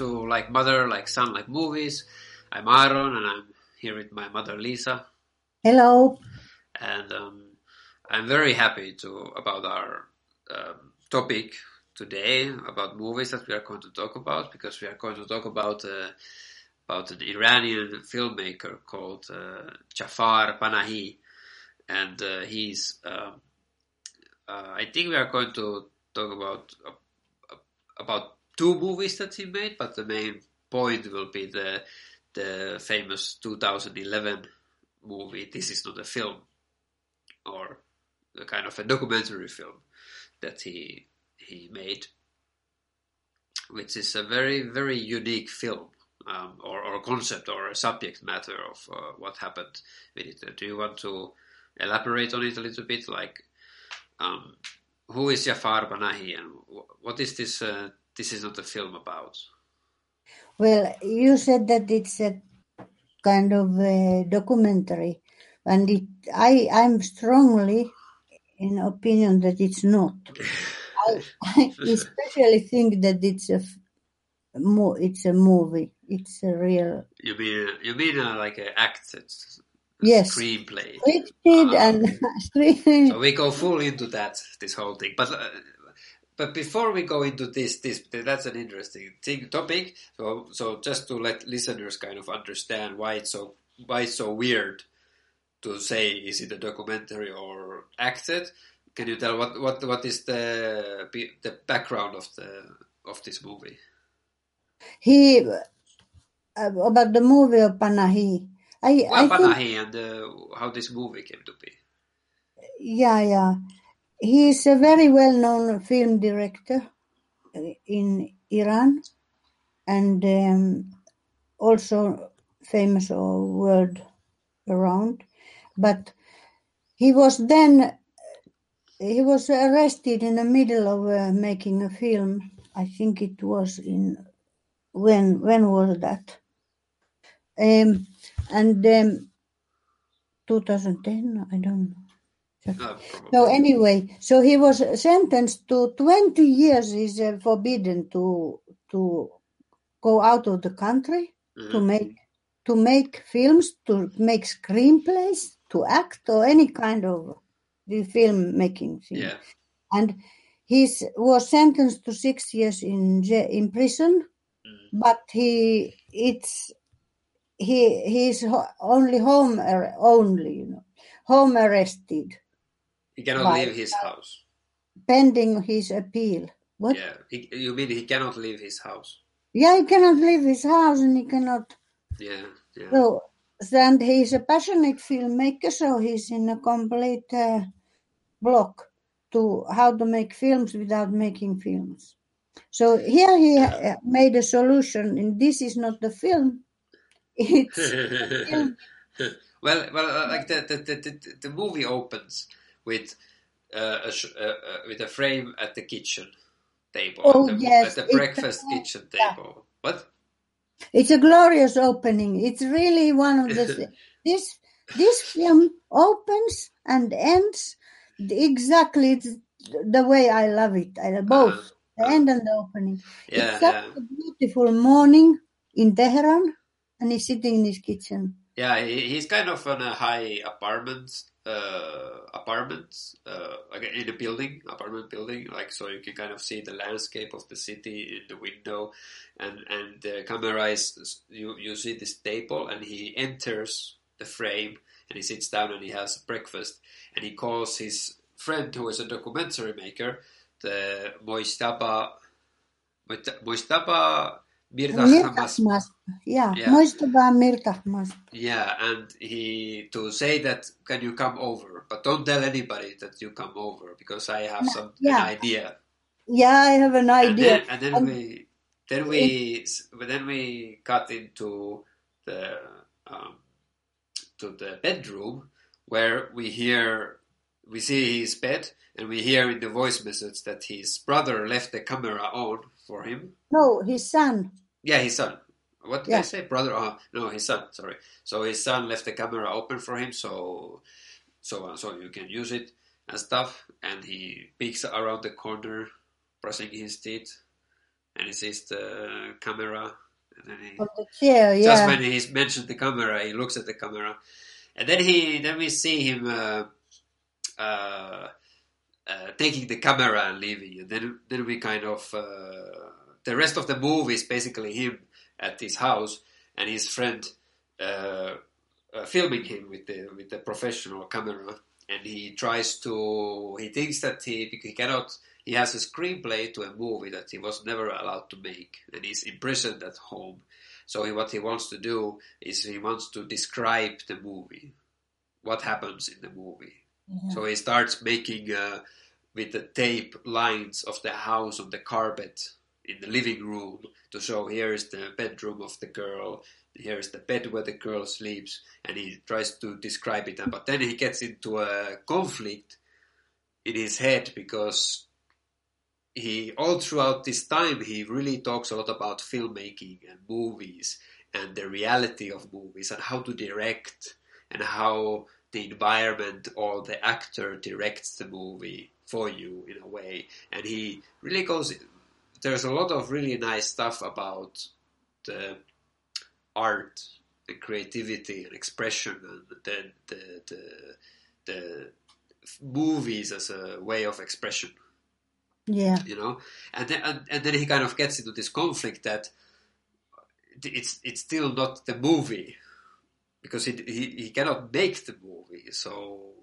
to Like Mother, Like Son, Like Movies. I'm Aaron and I'm here with my mother Lisa. Hello. And um, I'm very happy to about our um, topic today about movies that we are going to talk about because we are going to talk about uh, about an Iranian filmmaker called uh, Jafar Panahi, and uh, he's. um uh, I think we are going to talk about uh, about two movies that he made, but the main point will be the the famous 2011 movie. This is not a film, or a kind of a documentary film that he he made, which is a very very unique film. Um, or, or concept or a subject matter of uh, what happened with it. Do you want to elaborate on it a little bit? Like, um, who is Jafar Panahi and what is this? Uh, this is not a film about. Well, you said that it's a kind of a documentary, and it, I I'm strongly in opinion that it's not. I, I especially think that it's a mo- it's a movie. It's a real You mean you mean uh, like an acted Yes. screenplay? scripted Ah. and. So we go full into that this whole thing, but. Uh, but before we go into this, this that's an interesting thing topic. So, so just to let listeners kind of understand why it's so why it's so weird to say is it a documentary or acted? Can you tell what what what is the the background of the of this movie? He uh, about the movie of Panahi. I Well, I think Panahi and uh, how this movie came to be. Yeah, yeah. He's a very well known film director uh, in Iran and um, also famous all world around. But he was then he was arrested in the middle of uh, making a film. I think it was in when when was that? Um, and um, 2010, I don't know. Uh. So anyway, so he was sentenced to 20 years. He's uh, forbidden to to go out of the country to Mhm. make to make films, to make screenplays, to act, or any kind of the film making thing. Yeah. And he was sentenced to six years in in prison, Mm. but he it's he he's ho- only home ar- only you know home arrested He cannot leave his house. pending his appeal. What? Yeah. He, you mean he cannot leave his house? Yeah, he cannot leave his house and he cannot. Yeah. Yeah. So, and he's a passionate filmmaker, so he's in a complete uh, block to how to make films without making films. So here he uh, made a solution, and this is not the film. It's well, well, uh, like the, the, the, the movie opens with uh, a sh- uh, uh, with a frame at the kitchen table, Oh, at the, yes, at the it's a- breakfast kitchen yeah. table. What? it's a glorious opening. It's really one of the this this film opens and ends exactly the way I love it. I love both Uh-huh. the end and the opening. Yeah, it's such yeah, a beautiful morning in Tehran, and he's sitting in his kitchen. yeah. He's kind of on a high apartment, uh, apartment, uh, like in a building, apartment building. Like so, you can kind of see the landscape of the city in the window, and and the camera is you you see this table, and he enters the frame, and he sits down and he has breakfast, and he calls his friend who is a documentary maker, the Mojtaba, Hamas Mirtahmas. Yeah, Yeah. Yeah, and he to say that can you come over, but don't tell anybody that you come over because I have some yeah. an idea. Yeah, I have an And idea. then, and then And- we then we but then we cut into the um, to the bedroom where we hear, we see his bed, and we hear in the voice message that his brother left the camera on for him. No, his son. Yeah, his son. What did I say? Brother? Oh, no, his son. Sorry. So his son left the camera open for him, so so uh, so you can use it and stuff. And he peeks around the corner, brushing his teeth, and he sees the camera. And then he the chair, yeah. just yeah. when he's mentioned the camera, he looks at the camera, and then he then we see him uh, uh, uh, taking the camera and leaving, and then then we kind of uh, the rest of the movie is basically him at his house and his friend uh, uh, filming him with the with the professional camera, and he tries to he thinks that he he cannot. He has a screenplay to a movie that he was never allowed to make, and he's imprisoned at home. So he, what he wants to do is he wants to describe the movie, what happens in the movie. Yeah. So he starts making uh, with the tape lines of the house on the carpet in the living room to show here is the bedroom of the girl, here is the bed where the girl sleeps, and he tries to describe it. But then he gets into a conflict in his head because he all throughout this time he really talks a lot about filmmaking and movies and the reality of movies and how to direct and how the environment or the actor directs the movie for you in a way. And he really goes there's a lot of really nice stuff about the art and creativity and expression and the the the, the movies as a way of expression. Yeah. you know? And then and, and then he kind of gets into this conflict that it's it's still not the movie because he he, he cannot make the movie so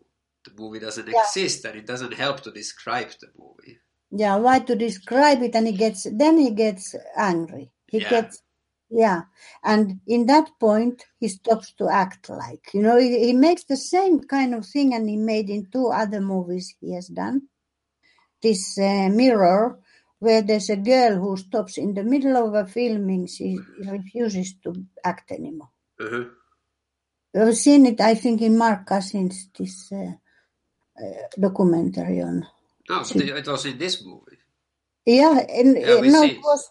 the movie doesn't Yeah. exist and it doesn't help to describe the movie yeah why to describe it and he gets then he gets angry he Yeah. gets yeah and in that point he stops to act like you know he, he makes the same kind of thing and he made in two other movies he has done this uh, mirror where there's a girl who stops in the middle of a filming she refuses to act anymore uh-huh. I've seen it i think in mark Cousins this uh, uh, documentary on no but it it was in this movie Yeah, and Yeah, uh, no, it was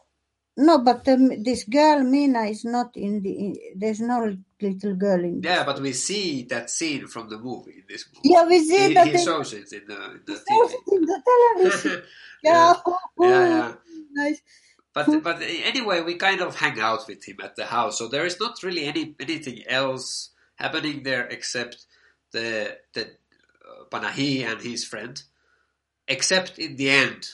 no, but um, this girl Mina is not in the. In, there's no little girl in. yeah but we see that scene from the movie in this movie Yeah, we see he, that he in, shows it in the, in the TV. it in the television. yeah, yeah, yeah. nice. But but anyway, we kind of hang out with him at the house, so there is not really any anything else happening there except the the uh, Panahi and his friend, except in the end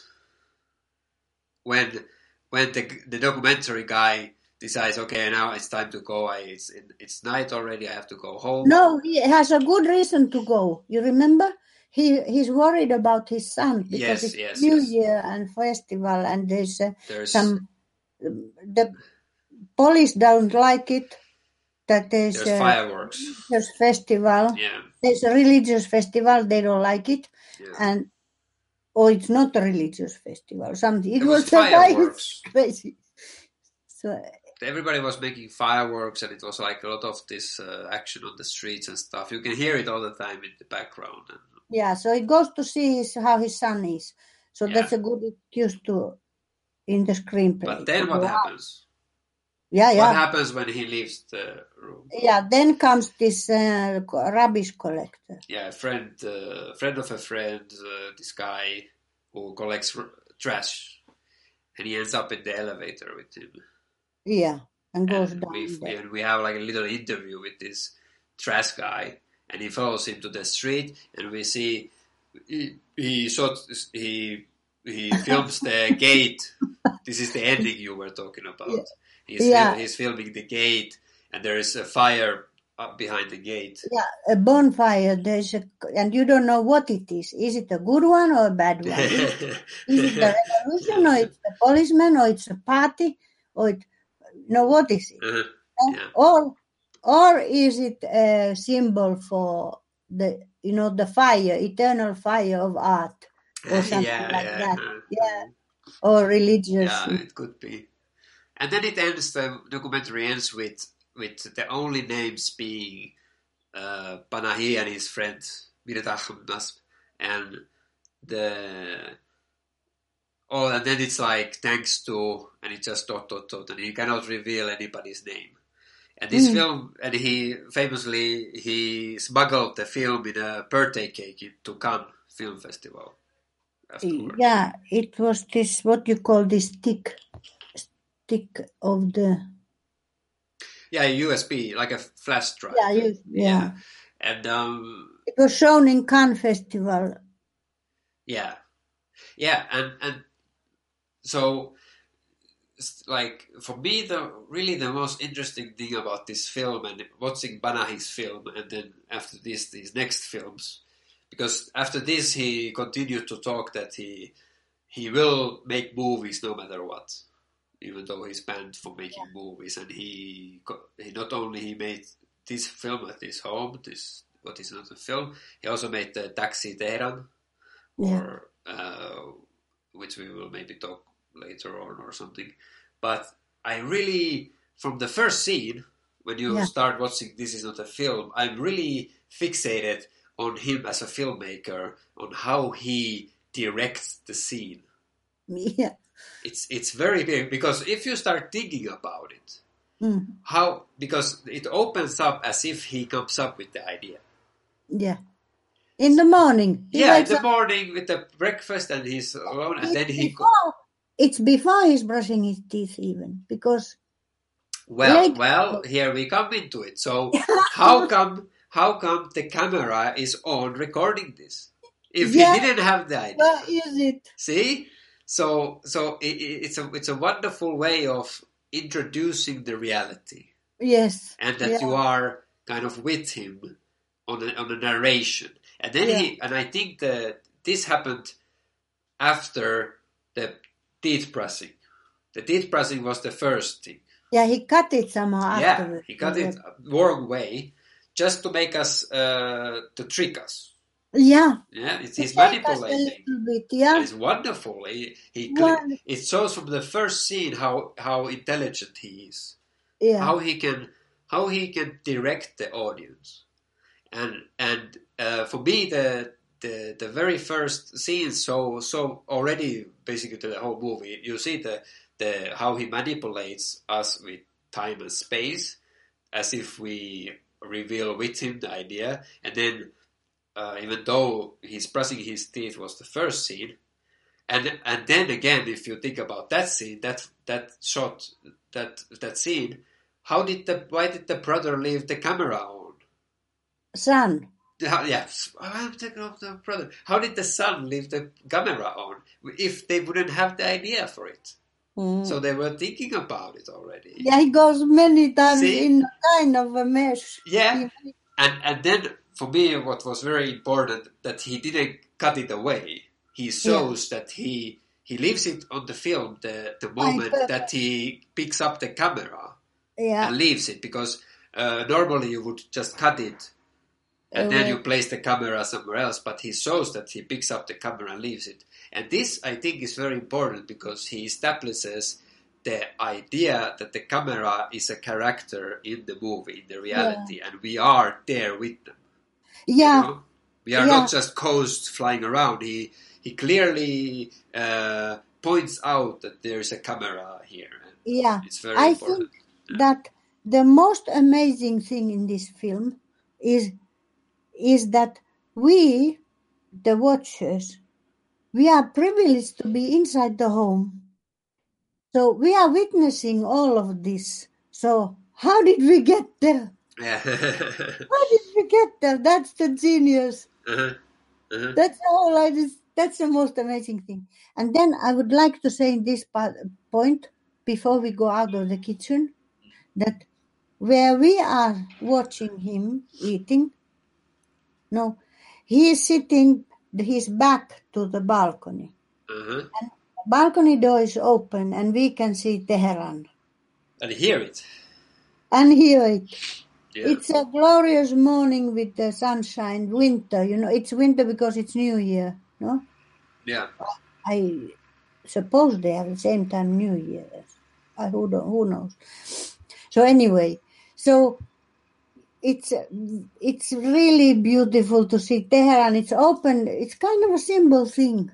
when when the the documentary guy decides, okay, now it's time to go. I it's it's night already. I have to go home. No, he has a good reason to go. You remember? He he's worried about his son because Yes, it's yes, New yes. Year and festival, and there's uh, There's some. The police don't like it. That there's, there's a fireworks. religious festival. Yeah, there's a religious festival they don't like it yeah. and or it's not a religious festival something it There was was, a guy who's fireworks. crazy so everybody was making fireworks and it was like a lot of this uh, action on the streets and stuff you can hear it all the time in the background yeah so it goes to see his, how his son is so Yeah. that's a good excuse to in the screenplay but then what happens yeah what happens when he leaves the room? Yeah then comes this uh, rubbish collector. Yeah a friend uh, friend of a friend uh, this guy who collects r- trash. And he ends up in the elevator with him. Yeah and goes and down we, there. and we have like a little interview with this trash guy. And he follows him to the street. And we see he he shot he he films the gate this is the ending you were talking about he's, Yeah. he's filming the gate and there is a fire up behind the gate yeah a bonfire there's a and you don't know what it is is it a good one or a bad one Is it the revolution or it's the policeman or it's a party or it, no what is it? Uh-huh. Yeah. Or or is it a symbol for the you know the fire, eternal fire of art or something yeah, like yeah, that? uh, Yeah. Or religious? Yeah, it could be. And then it ends. The documentary ends with with the only names being uh, Panahi and his friend Mirtahmasb, and the oh, and then it's like thanks to, and it's just dot dot dot, and he cannot reveal anybody's name. And this Mm. film, and he famously he smuggled the film in a birthday cake to Cannes Film Festival. Afterward. Yeah, it was this what you call this stick, stick of the Yeah, a USB, like a flash drive. yeah, you, yeah. And um, It was shown in Cannes Festival. yeah, yeah, and and so like for me, the really the most interesting thing about this film and watching Panahi's film, and then after this, these next films, because after this he continued to talk that he he will make movies no matter what, even though he's banned from making movies, and he he not only he made this film at his home, this what is not a film, he also made the Taxi Tehran, Yeah. or uh, which we will maybe talk later on or something. But I really, from the first scene, when you Yeah. start watching This Is Not a Film, I'm really fixated on him as a filmmaker, on how he directs the scene. Yeah. It's it's very big because if you start thinking about it, Mm. how because it opens up as if he comes up with the idea. Yeah. In the morning. yeah, in the up- morning with the breakfast and he's alone, and then it's he go, before, it's before he's brushing his teeth even because Well, Later- well, here we come into it. So, how come how come the camera is on recording this? If Yeah. he didn't have the idea, where is it? see? So, so it, it- it's a it's a wonderful way of introducing the reality, Yes. and that Yeah. you are kind of with him on a, on a narration, and then he and I think that this happened after the teeth pressing. The teeth pressing was the first thing. Yeah, he cut it somehow Yeah, afterwards. he cut it wrong way, just to make us uh, to trick us. Yeah. Yeah, it's he's manipulating. bit, yeah. it's wonderful. He, he Well- it shows from the first scene how how intelligent he is, Yeah. how he can how he can direct the audience, and and uh, for me the. The, the very first scene so so already basically to the whole movie you see the the how he manipulates us with time and space as if we reveal with him the idea and then uh, even though he's brushing his teeth was the first scene and and then again if you think about that scene that that shot that that scene how did the why did the brother leave the camera on Son. how, yes, I'm thinking of the brother. How did the son leave the camera on if they wouldn't have the idea for it? Mm. So they were thinking about it already. yeah, he goes many times See? in a kind of a mesh. Yeah. And and then for me, what was very important that he didn't cut it away. He shows that he he leaves it on the film the the moment that he picks up the camera Yeah. and leaves it because uh, normally you would just cut it and then you place the camera somewhere else but he shows that he picks up the camera and leaves it and this i think is very important because he establishes the idea that the camera is a character in the movie in the reality and we are there with them you yeah. know? we are Yeah. not just ghosts flying around he he clearly uh, points out that there is a camera here and Yeah. it's very I important think that the most amazing thing in this film is is that we, the watchers, we are privileged to be inside the home. So we are witnessing all of this. So how did we get there? yeah How did we get there? That's the genius. uh-huh. Uh-huh. That's the whole idea. That's the most amazing thing. And then I would like to say in this part, point before we go out of the kitchen that where we are watching him eating, no, he is sitting his back to the balcony. Uh-huh. Balcony door is open and we can see Tehran and hear it and hear it. yeah It's a glorious morning with the sunshine, winter. You know, it's winter because it's New Year. No, yeah I suppose they have the same time New Year. I who who knows. So anyway, so it's it's really beautiful to see Tehran. It's open. It's kind of a symbol thing.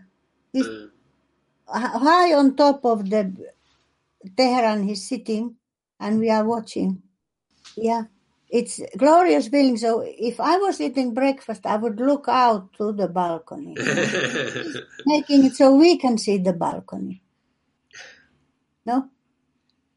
It's h- high on top of the Tehran. He's sitting, and we are watching. Yeah, it's glorious feeling. So if I was eating breakfast, I would look out to the balcony, making it so we can see the balcony. No,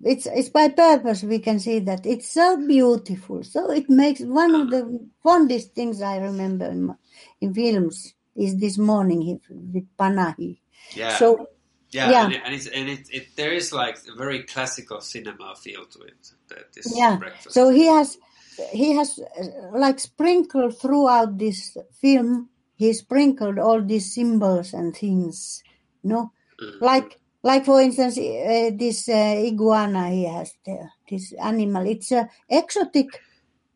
it's it's by purpose we can see that it's so beautiful. So it makes one of the fondest things I remember in, in films is this morning with Panahi. yeah. So Yeah, Yeah. and, it, and, it's, and it, it, there is like a very classical cinema feel to it. That this Yeah, breakfast. so he has he has uh, like sprinkled throughout this film. He sprinkled all these symbols and things. No, Mm. like like for instance uh, this uh, iguana he has there. This animal. It's a exotic,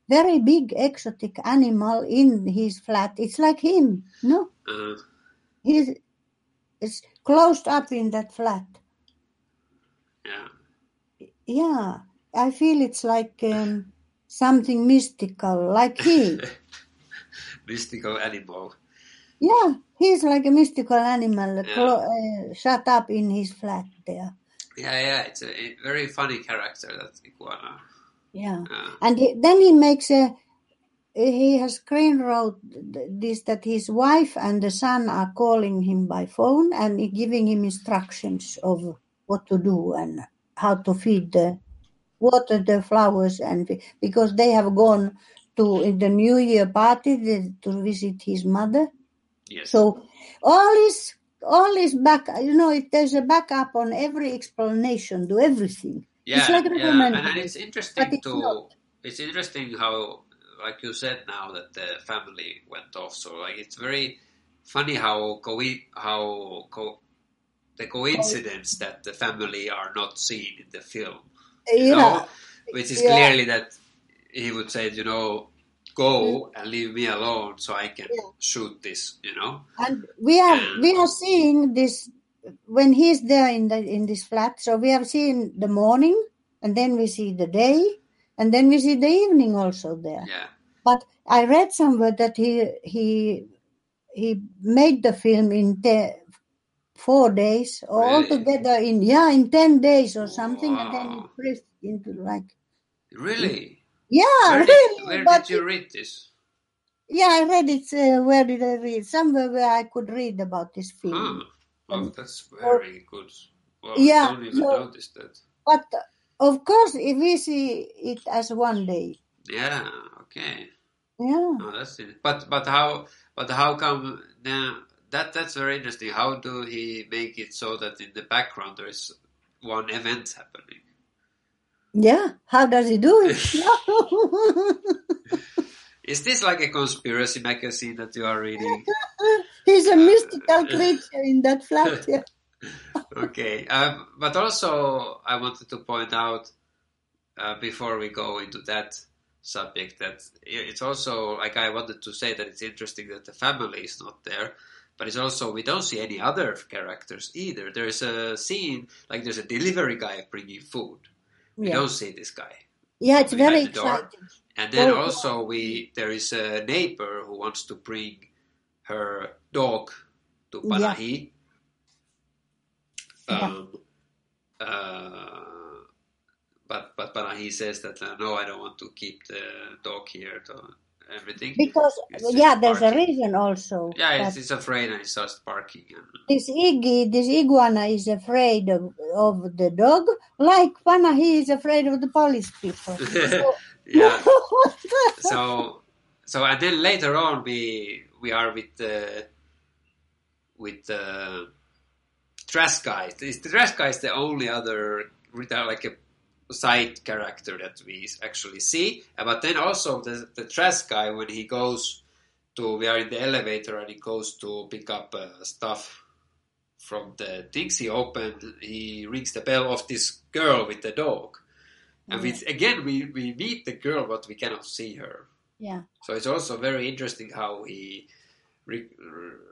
very big exotic animal in his flat. It's like him. No, Uh, he's it's closed up in that flat. yeah. Yeah, I feel it's like um, something mystical, like he. Mystical animal. Yeah, he's like a mystical animal, Yeah. clo- uh, shut up in his flat there. Yeah, yeah. It's a, a very funny character, that iguana. Yeah, Uh, and he, then he makes a. He has screen wrote this that his wife and the son are calling him by phone and giving him instructions of what to do and how to feed the water the flowers and because they have gone to the New Year party to visit his mother. Yes. So all is all is back. You know, it, there's a backup on every explanation to everything. yeah, it's like yeah. and it's interesting it's to. not. It's interesting how, like you said now, that the family went off. So like, it's very funny how co- how co- the coincidence that the family are not seen in the film. you Yeah, know, which is Yeah. clearly that he would say, you know, go mm-hmm. and leave me alone so I can. Yeah. shoot this, you know. and we are we are seeing this when he's there in the in this flat. So we have seen the morning, and then we see the day, and then we see the evening also there. Yeah, But I read somewhere that he he he made the film in te- four days or Really? altogether in yeah in ten days or something, and then he pressed into like really. Yeah Where, really. did, where but did you read this? yeah, I read it. Uh, where did I read? Somewhere where I could read about this film. Oh, Um, that's very good. Well, Yeah, I don't even so- notice that. But uh, of course, if we see it as one day, Yeah. Okay. yeah. Oh, that's it. But but how but how come now that that's very interesting. How do he make it so that in the background there is one event happening? Yeah, how does he do it? Is this like a conspiracy magazine that you are reading? He's a mystical creature in that flat. Yeah. okay, um, but also I wanted to point out uh, before we go into that subject that it's also like I wanted to say that it's interesting that the family is not there, but it's also we don't see any other characters either. There's a scene like there's a delivery guy bringing food. We Yeah. don't see this guy, yeah, it's very exciting. and then Oh. also we there is a neighbor who wants to bring her dog to Yeah. Panahi. Yeah. Um, uh, but but Panahi says that uh, no, I don't want to keep the dog here. To everything. Because It's yeah, there's a reason also. Yeah, it's, it's afraid and it starts barking. This Iggy, this iguana is afraid of, of the dog, like Panahi is afraid of the police people. So- yeah. so so and then later on we we are with the with the trash guy. This the trash guy is the only other like a side character that we actually see. Uh, But then also the the trash guy when he goes to we are in the elevator and he goes to pick up uh, stuff from the things he opened. He rings the bell of this girl with the dog. And we, again, we, we meet the girl, but we cannot see her. yeah. So it's also very interesting how he, re,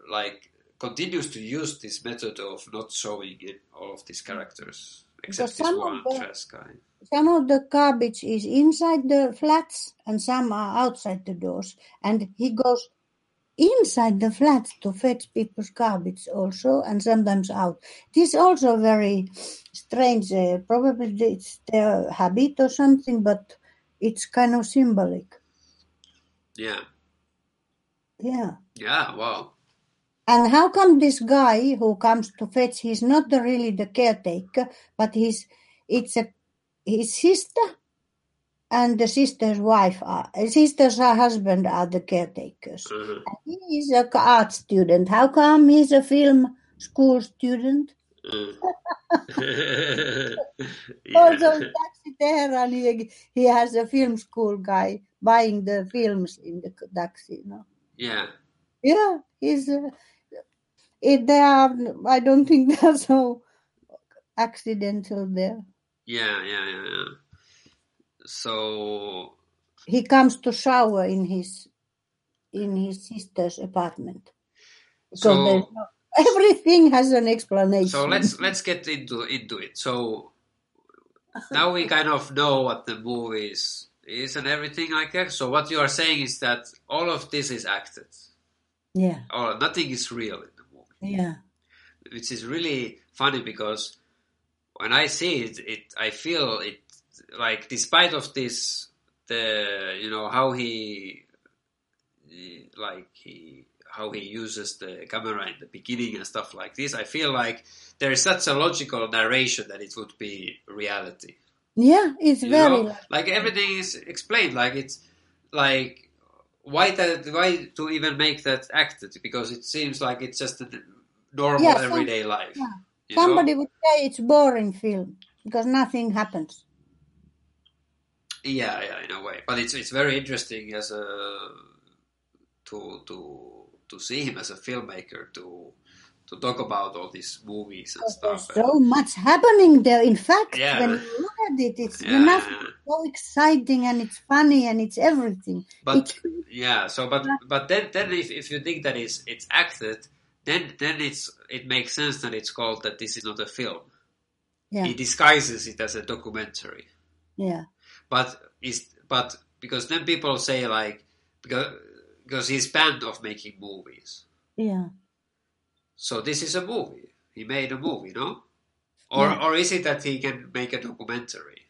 like, continues to use this method of not showing it, all of these characters, except this some one of the- some of the garbage is inside the flats and some are outside the doors. And he goes inside the flats to fetch people's garbage also and sometimes out. This is also very strange. Uh, probably it's their habit or something, but it's kind of symbolic. Yeah. Yeah. Yeah. Wow. And how come this guy who comes to fetch, he's not the, really the caretaker, but he's it's a his sister and the sister's wife are sister's husband are the caretakers. Mhm. He is a art student. How come he's a film school student? Mm. Also, yeah. Taxi Tehran, he, he has a film school guy buying the films in the taxi. You know? yeah. Yeah, he's. Uh, it, they are. I don't think they're so accidental there. Yeah. Yeah. Yeah. Yeah. So He comes to shower in his in his sister's apartment. Because So- no, everything has an explanation. so let's let's get into into it. So uh-huh. now we kind of know what the movie is, is and everything like that. So what you are saying is that all of this is acted, yeah, or nothing is real in the movie, yeah, which is really funny because when I see it, it I feel it like despite of this, the you know how he like he how he uses the camera in the beginning and stuff like this. I feel like there is such a logical narration that it would be reality. yeah. It's You very know? like everything is explained. Like it's like why that why to even make that acted because it seems like it's just a normal Yeah, some- everyday life. yeah. you know? somebody would say it's boring film because nothing happens. Yeah, yeah, in a way, but it's it's very interesting as a to to to see him as a filmmaker to to talk about all these movies and Because there's stuff. so much happening there. In fact, Yeah. when you look at it, it's Yeah. so exciting and it's funny and it's everything. But it's, yeah, so but but then then if, if you think that it's it's acted, then then it's it makes sense that it's called that this is not a film. yeah, He disguises it as a documentary. yeah, but is but because then people say like because because he's banned of making movies yeah. So this is a movie. He made a movie no? Or Yeah. or is it that he can make a documentary?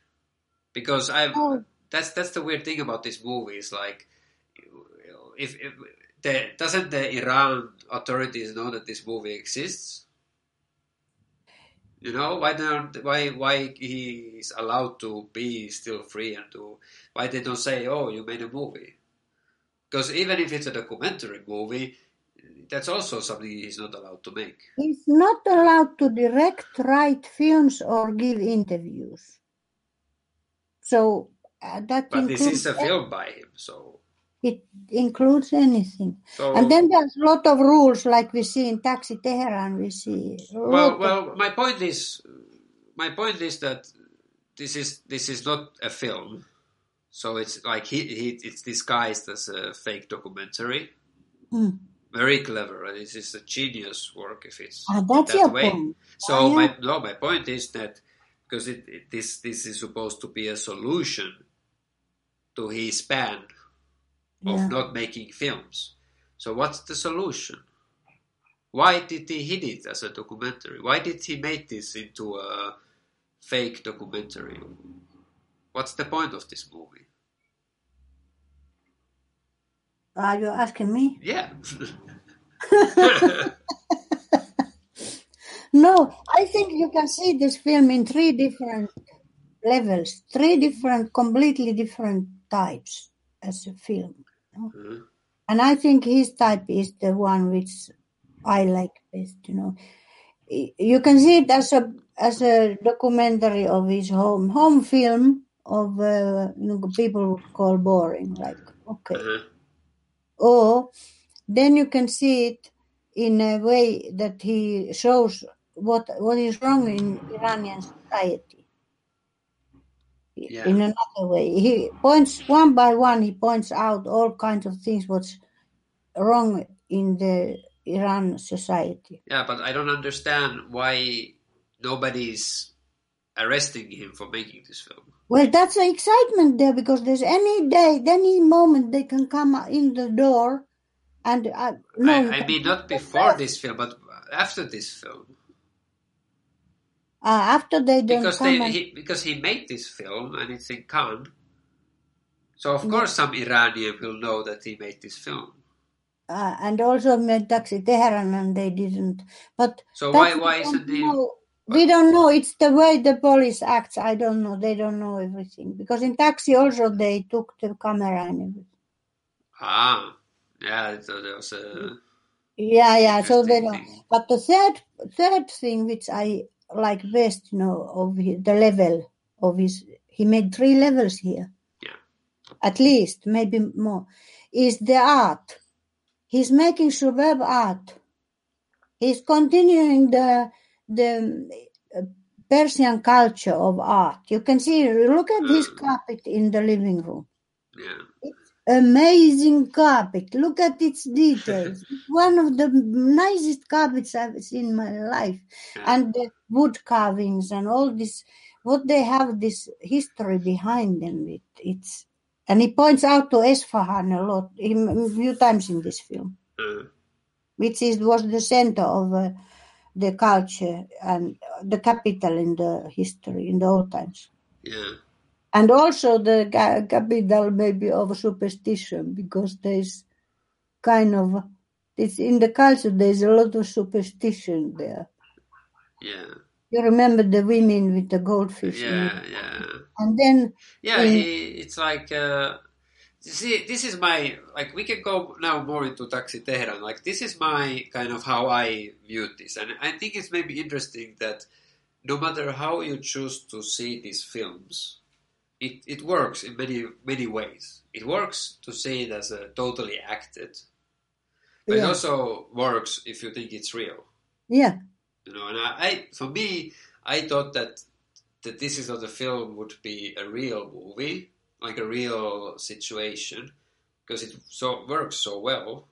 Because i Oh. that's that's the weird thing about this movie is like if, if the, doesn't the iran authorities know that this movie exists? You know why don't why why he is allowed to be still free and to why they don't say oh you made a movie? Because even if it's a documentary movie that's also something he's not allowed to make He's not allowed to direct, write films, or give interviews. So uh, that but this is a film by him so it includes anything. so And then there's a lot of rules, like we see in Taxi Tehran. We see lot well of- well my point is my point is that this is this is not a film so it's like he, he it's disguised as a fake documentary Mm. Very clever and it is a genius work if it's Ah, that's that your way point. so Ah, yeah. my no my point is that because it, it this this is supposed to be a solution to his ban of Yeah. not making films so what's the solution why did he hid it as a documentary why did he make this into a fake documentary what's the point of this movie Are you asking me? yeah No, I think you can see this film in three different levels, three different, completely different types as a film. Mhm. And I think his type is the one which I like best. You know, you can see it as a as a documentary of his home home film of uh, you know, people would call boring. Like okay, Uh-huh. Or then you can see it in a way that he shows what what is wrong in Iranian society. Yeah. In another way, he points one by one. He points out all kinds of things what's wrong in the Iran society. Yeah, but I don't understand why nobody's arresting him for making this film. Well, that's the excitement there because there's any day, any moment they can come in the door, and uh, no, I, I mean, not before this film, but after this film. uh, after they don't because come. they and- he, because he made this film and it's in Cannes. So of course some Iranian will know that he made this film. uh, and also made Taxi Tehran, and they didn't. But So why why isn't he? know. We don't know. It's the way the police acts. I don't know. They don't know everything because in Taxi also they took the camera and everything. Ah, yeah. So there was a Yeah, yeah. So they don't. But the third third thing which I like best, you know, of his, the level of his, he made three levels here. Yeah. At least, maybe more, is the art. He's making superb art. He's continuing the the uh, Persian culture of art. You can see. Look at this Mm. carpet in the living room. yeah. Amazing carpet. Look at its details. It's one of the nicest carpets I've seen in my life. yeah. And the wood carvings and all this, what they have this history behind them. It, it's and he points out to Esfahan a lot, a few times in this film, Uh, which is was the center of uh, the culture and the capital in the history in the old times. yeah. And also the capital maybe of superstition because there's kind of it's in the culture there's a lot of superstition there. Yeah. You remember the women with the goldfish, Yeah. Yeah. and then Yeah, he, it's like uh, see, this is my like we can go now more into Taxi Tehran. Like this is my kind of how I view this, and I think it's maybe interesting that no matter how you choose to see these films, it, it works in many many ways. It works to see it as a totally acted, but it also works if you think it's real. yeah, You know, and I, I for me, I thought that that this is how the film would be a real movie, like a real situation, because it so works so well,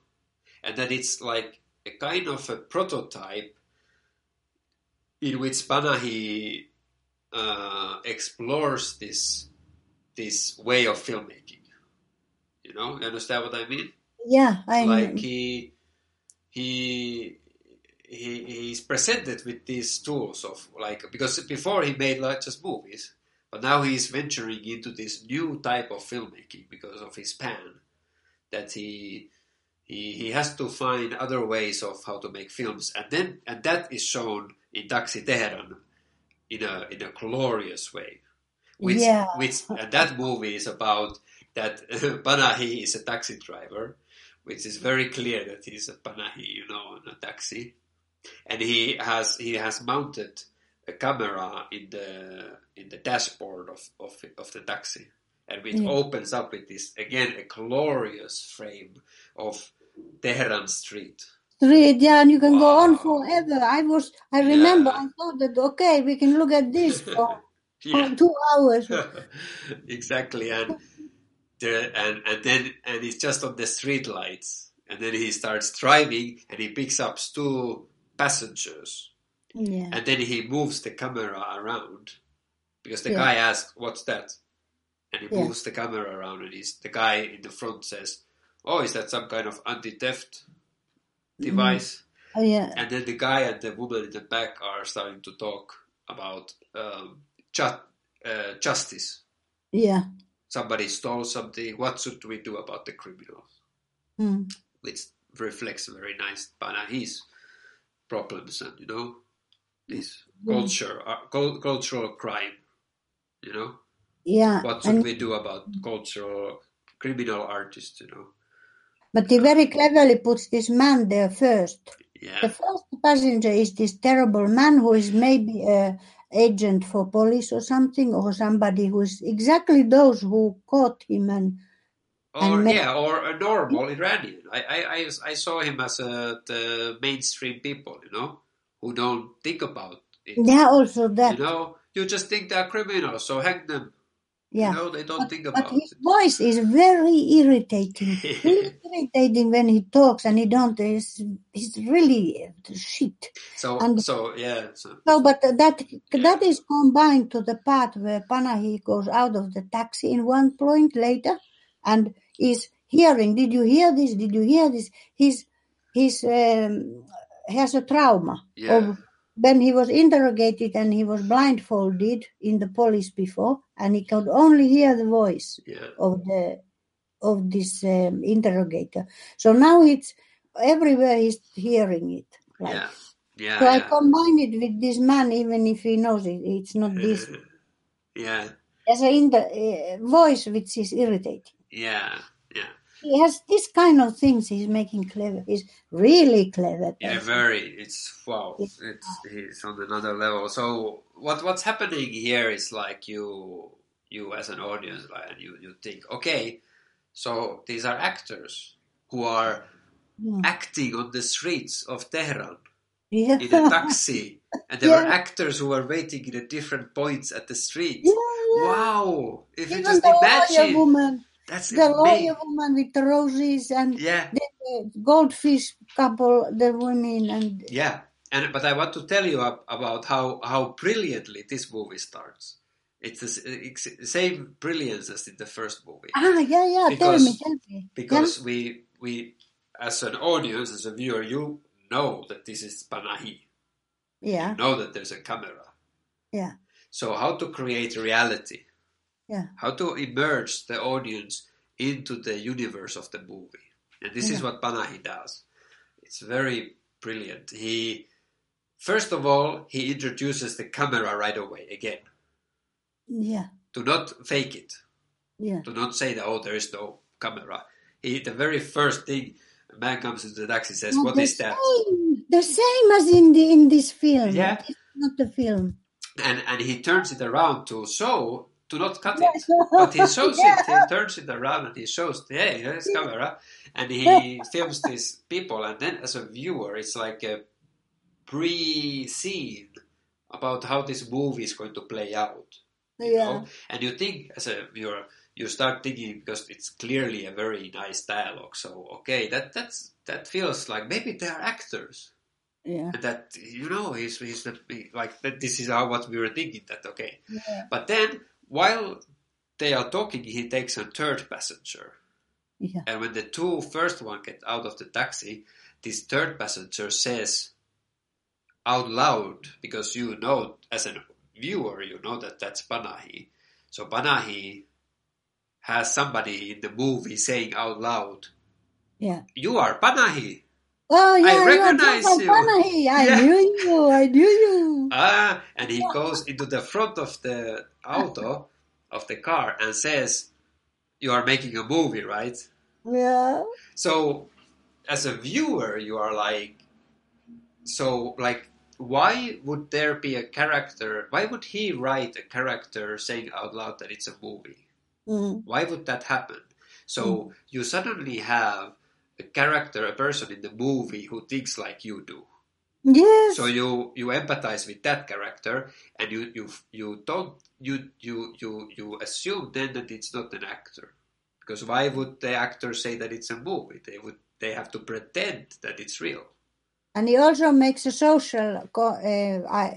and that it's like a kind of a prototype in which Panahi uh, explores this this way of filmmaking. You know, you understand what I mean? yeah, I like he he he he's presented with these tools of like because before he made like just movies but now he's venturing into this new type of filmmaking because of his pan that he he he has to find other ways of how to make films. And then and that is shown in Taxi Tehran in a in a glorious way. Which Yeah. which and that movie is about that Panahi is a taxi driver which is very clear that he's a Panahi, you know, in a taxi, and he has he has mounted a camera in the in the dashboard of of, of the taxi, and it Yeah. opens up with this again a glorious frame of Tehran street. street, yeah, and you can go on forever. I was, I remember, Yeah. I thought that okay, we can look at this for, Yeah. for two hours. exactly, and the, and and then and it's just on the street lights, and then he starts driving, and he picks up two passengers, Yeah, and then he moves the camera around because the Yeah. guy asks, "What's that?" and he Yeah. moves the camera around, and he's the guy in the front says, "Oh, is that some kind of anti-theft device?" Oh, yeah, And then the guy and the woman in the back are starting to talk about um, ju- uh, justice yeah. somebody stole something. What should we do about the criminals? Mm. Which reflects very nice Panahi's problems and you know this culture, uh, cultural crime. You know Yeah, what should and, we do about cultural criminal artists? You know, but he very cleverly puts this man there first. Yeah. The first passenger is this terrible man who is maybe a agent for police or something, or somebody who is exactly those who caught him and or and yeah, or a normal Iranian. I I, I, I saw him as a, the mainstream people. You know, who don't think about it. yeah, also that. You know, you just think they're criminals, so hang them. Yeah. You know, they don't But, think but about his it. voice is very irritating. really irritating when he talks, and he don't. He's, he's really shit. So, And- so yeah. So, No, but that that is combined to the part where Panahi goes out of the taxi in one point later, and is hearing. Did you hear this? Did you hear this? He's he's um, has a trauma Yeah. of when he was interrogated and he was blindfolded in the police before, and he could only hear the voice yeah. of the of this um, interrogator. So now it's everywhere he's hearing it. Like, Yeah. Yeah. so I combine it with this man, even if he knows it, it's not this. yeah. As a inter, uh, voice which is irritating. Yeah. Yeah. He has this kind of things he's making clever. He's really clever. Yeah, very. It's wow. It's he's on another level. So what what's happening here is like you you as an audience, like you you think, okay, so these are actors who are Yeah. acting on the streets of Tehran Yeah. in a taxi, and there were actors who were waiting in a different points at the street. Yeah, yeah. Wow! If you Even just the lawyer imagine, woman, that's the lawyer woman with the roses and Yeah. the goldfish couple, the women, and Yeah, and but I want to tell you about how how brilliantly this movie starts. It's the s- it's the same brilliance as in the first movie ah, yeah, yeah. tell Because- me, tell me. because we we as an audience as a viewer you know that this is Panahi. yeah, You know that there's a camera. yeah, So how to create reality? Yeah, How to immerse the audience into the universe of the movie? And this is what Panahi does. It's very brilliant. He first of all he introduces the camera right away again. yeah, Do not fake it. yeah. Do not say that oh there is no camera. He the very first thing a man comes into the taxi says, Not What that? Same, the same as in the in this film. Yeah. It's not the film. And and he turns it around to show to not cut Yeah. it. But he shows it, he turns it around and he shows, hey, here's camera. And he films these people. And then as a viewer, it's like a pre scene about how this movie is going to play out. You Yeah. know? And you think, as a viewer, you start thinking because it's clearly a very nice dialogue. So, okay, that that's that feels like maybe they are actors. Yeah. And that, you know, he's, he's the, like, that this is how what we were thinking that, okay, Yeah. but then, while they are talking, he takes a third passenger. Yeah. And when the two first one get out of the taxi, this third passenger says out loud, because you know, as a viewer, you know that that's Panahi. So Panahi has somebody in the movie saying out loud, Yeah. You are Panahi! Oh yeah, are recognize you. Panahi. I Yeah. knew you. I knew you. Ah, and he goes into the front of the auto, of the car, and says, You are making a movie, right? Yeah. So, as a viewer, you are like, so like, why would there be a character? Why would he write a character saying out loud that it's a movie? Mm. Why would that happen? So you suddenly have a character, a person in the movie who thinks like you do. Yes. So you you empathize with that character, and you you you don't you you you you assume then that it's not an actor, because why would the actor say that it's a movie? They would they have to pretend that it's real. and he also makes a social co- uh,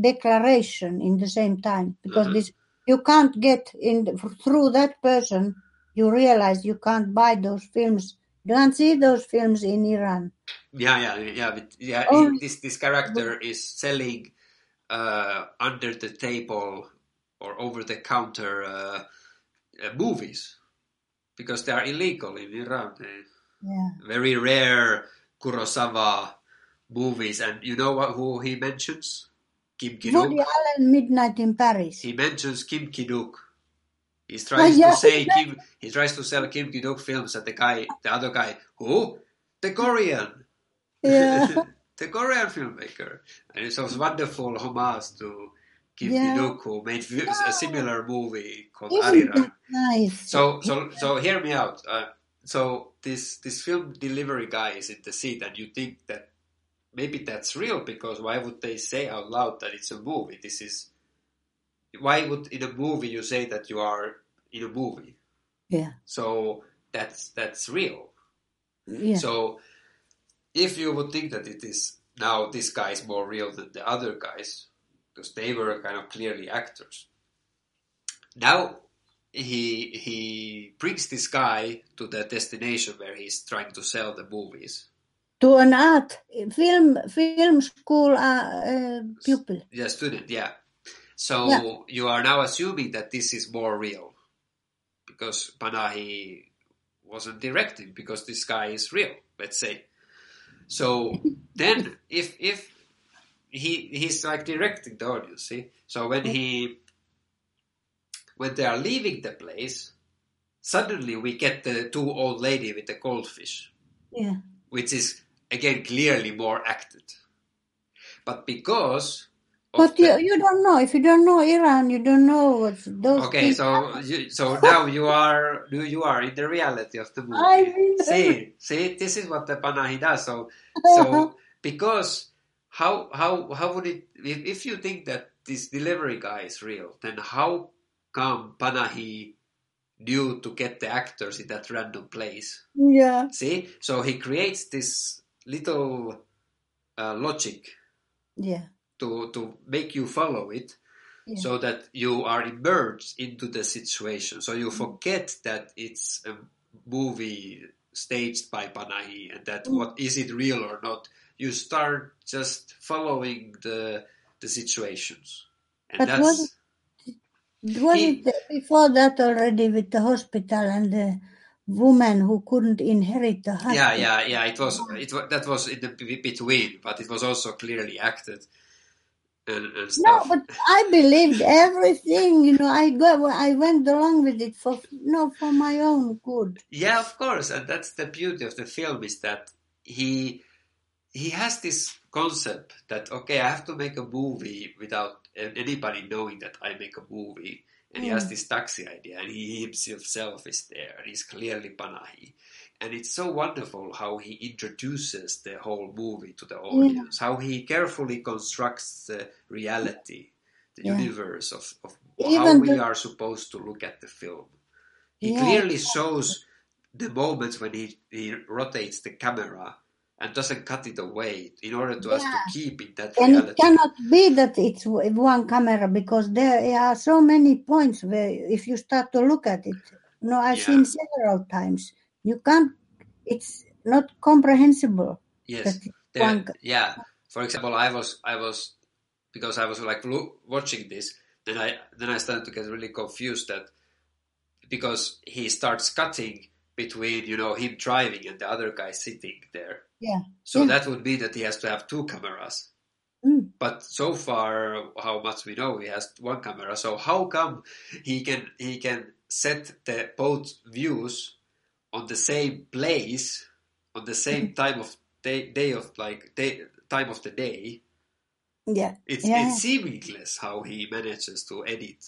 declaration in the same time because Mhm. this you can't get in the, through that person. You realize you can't buy those films. You can't see those films in Iran. Yeah, yeah, yeah, but yeah. Oh. this this character is selling uh, under the table or over the counter uh, uh, movies because they are illegal in Iran. They- Yeah. very rare Kurosawa movies, and you know what, who he mentions? Kim Woody Ki-duk. Allen, Midnight in Paris. He mentions Kim Ki-duk. He tries yeah. to say Kim. He tries to sell Kim Ki-duk films, and the guy, the other guy, who? The Korean. Yeah. the Korean filmmaker, and it's a wonderful homage to Kim Yeah. Ki-duk, who made a similar movie called Isn't Arirang. nice? So so so hear me out. Uh, so this this film delivery guy is in the seat, and you think that maybe that's real because why would they say out loud that it's a movie? This is why would in a movie you say that you are in a movie? Yeah. So that's that's real. Yeah. So if you would think that it is now this guy is more real than the other guys, because they were kind of clearly actors. Now he he brings this guy to the destination where he's trying to sell the movies. to an art film film school uh, uh, pupil. The student, yeah. So Yeah. you are now assuming that this is more real because Panahi wasn't directing because this guy is real, let's say. So then if if he he's like directing the audience, see? So when he when they are leaving the place, suddenly we get the two old lady with the goldfish Yeah. which is again clearly more acted. But because But you, you don't know. If you don't know Iran, you don't know what those okay, so you, so now you are you you are in the reality of the movie. I'm see, see, this is what the Panahi does. So so because how how how would it if, if you think that this delivery guy is real, then how come Panahi knew to get the actors in that random place? yeah. See, so he creates this little uh, logic Yeah. To to make you follow it, Yeah. so that you are immersed into the situation. So you forget that it's a movie staged by Panahi and that Mm. what is it real or not. You start just following the the situations, and But that's was Was He- it before that already with the hospital and the woman who couldn't inherit the husband? yeah, yeah, yeah. It was it that was in the between, but it was also clearly acted and, and No, but I believed everything. You know, I go, I went along with it for no, for my own good. Yeah, of course, and that's the beauty of the film is that he he has this concept that okay, I have to make a movie without anybody knowing that I make a movie, and he has Mm. this taxi idea, and he himself is there, and he's clearly Panahi, and it's so wonderful how he introduces the whole movie to the audience, how he carefully constructs the reality, the Yeah. universe of, of how we the- are supposed to look at the film. He Yeah. clearly shows the moments when he, he rotates the camera and doesn't cut it away in order to us to keep in that And it cannot be that it's one camera because there are so many points where if you start to look at it, no, I've Yeah. seen several times. You can't. It's not comprehensible. Yes, that There- one yeah. For example, I was I was because I was like watching this, then I then I started to get really confused that because he starts cutting between you know him driving and the other guy sitting there. Yeah. So Yeah. that would mean that he has to have two cameras. Mm. But so far, how much we know, he has one camera. So how come he can he can set the both views on the same place on the same time of day day of like day time of the day? Yeah. It's Yeah. it's seamless how he manages to edit.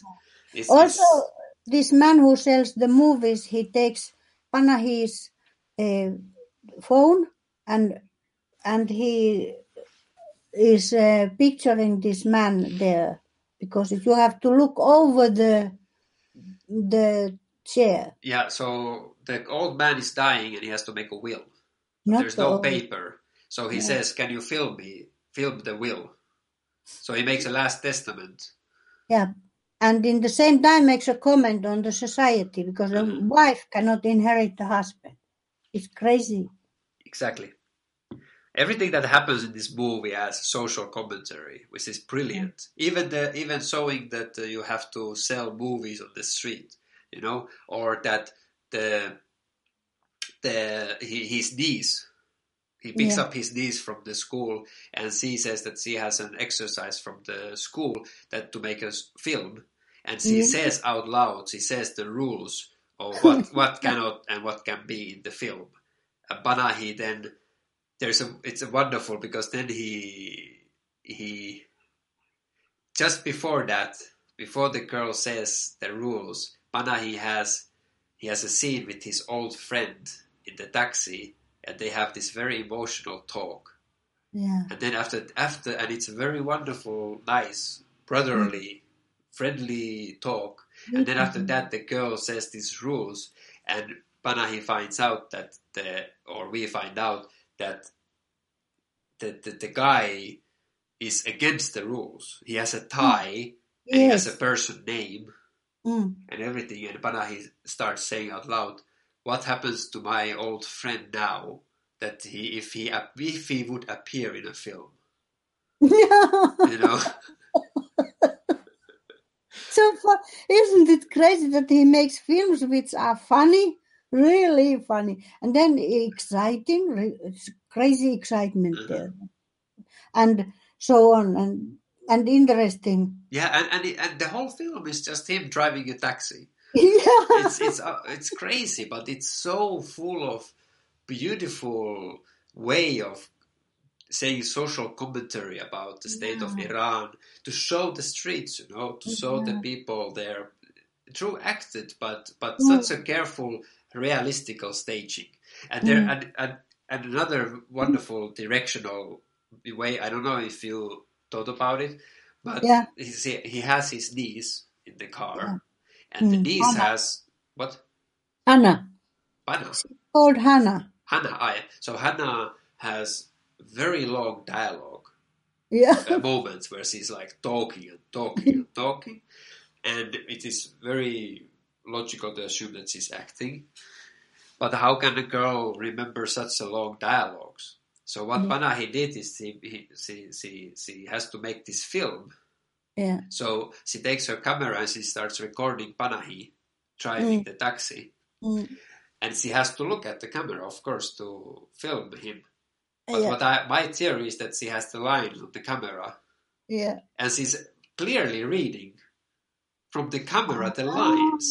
It's, Also, it's- this man who sells the movies, he takes Panahi's uh, phone and and he is uh, picturing this man there because you have to look over the the chair. yeah. So the old man is dying and he has to make a will. There's no paper. So he Yeah. says, "Can you film me? Film the will." So he makes a last testament. Yeah, and in the same time makes a comment on the society because the Mhm. wife cannot inherit the husband. It's crazy. Exactly. Everything that happens in this movie has social commentary, which is brilliant. Even the even showing that uh, you have to sell movies on the street, you know, or that the the he, his niece he picks Yeah. up his niece from the school and she says that she has an exercise from the school that to make a film and she mm-hmm. Yeah. says out loud she says the rules of what what cannot and what can be in the film uh, and Panahi then there's a it's a wonderful because then he he just before that before the girl says the rules Panahi has he has a scene with his old friend in the taxi and they have this very emotional talk Yeah. and then after after and it's a very wonderful nice brotherly friendly talk, and then after that the girl says these rules, and Panahi finds out that the or we find out that the the, the guy is against the rules. He has a tie, and he has a person name Mm. and everything, and Panahi starts saying out loud, "What happens to my old friend now that he if he if he would appear in a film?" You know. so far, isn't it crazy that he makes films which are funny, really funny, and then exciting, it's crazy excitement Mhm. there, and so on, and and interesting. Yeah, and and, it, and the whole film is just him driving a taxi. yeah, It's it's uh, it's crazy, but it's so full of beautiful way of saying social commentary about the state of Iran to show the streets, you know, to show the people there, true acted, but but Mm. such a careful, realistical staging, and there Mm. and, and and another wonderful directional way. I don't know if you thought about it, but Yeah. he's, he has his niece in the car, Yeah. and the Mm. niece Hannah. has what? Hannah, Hannah. called Hannah. Hannah. Ah, yeah. So Hannah has very long dialogue Yeah, uh, moments where she's like talking and talking and talking, and it is very logical to assume that she's acting. But how can a girl remember such a long dialogues? So what Yeah. Panahi did is she, he, she, she, she has to make this film. yeah, So she takes her camera and she starts recording Panahi driving Mm. the taxi. mm, And she has to look at the camera, of course, to film him. But yeah, what I, my theory is that she has the line on the camera yeah. and she's clearly reading from the camera the lines.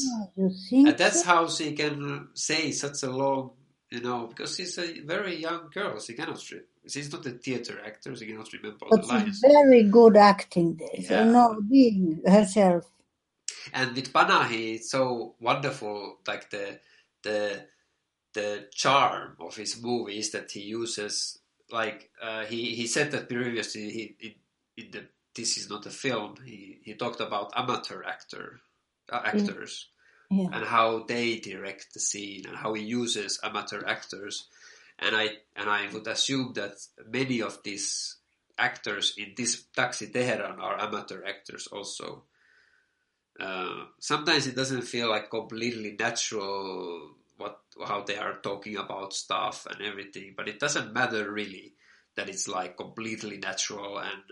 Think And that's so? how she can say such a long, you know, because she's a very young girl. She cannot, she's not a theater actor. She cannot remember all But the lines. very good acting. So Yeah. no being herself. And with Panahi, it's so wonderful, like the the the charm of his movies that he uses. Like uh, he he said that previously, he in, in the this is not a film. He he talked about amateur actor uh, actors Yeah. and how they direct the scene and how he uses amateur actors. And I and I would assume that many of these actors in this Taxi Teheran are amateur actors also. Uh, sometimes it doesn't feel like completely natural what how they are talking about stuff and everything, but it doesn't matter really that it's like completely natural and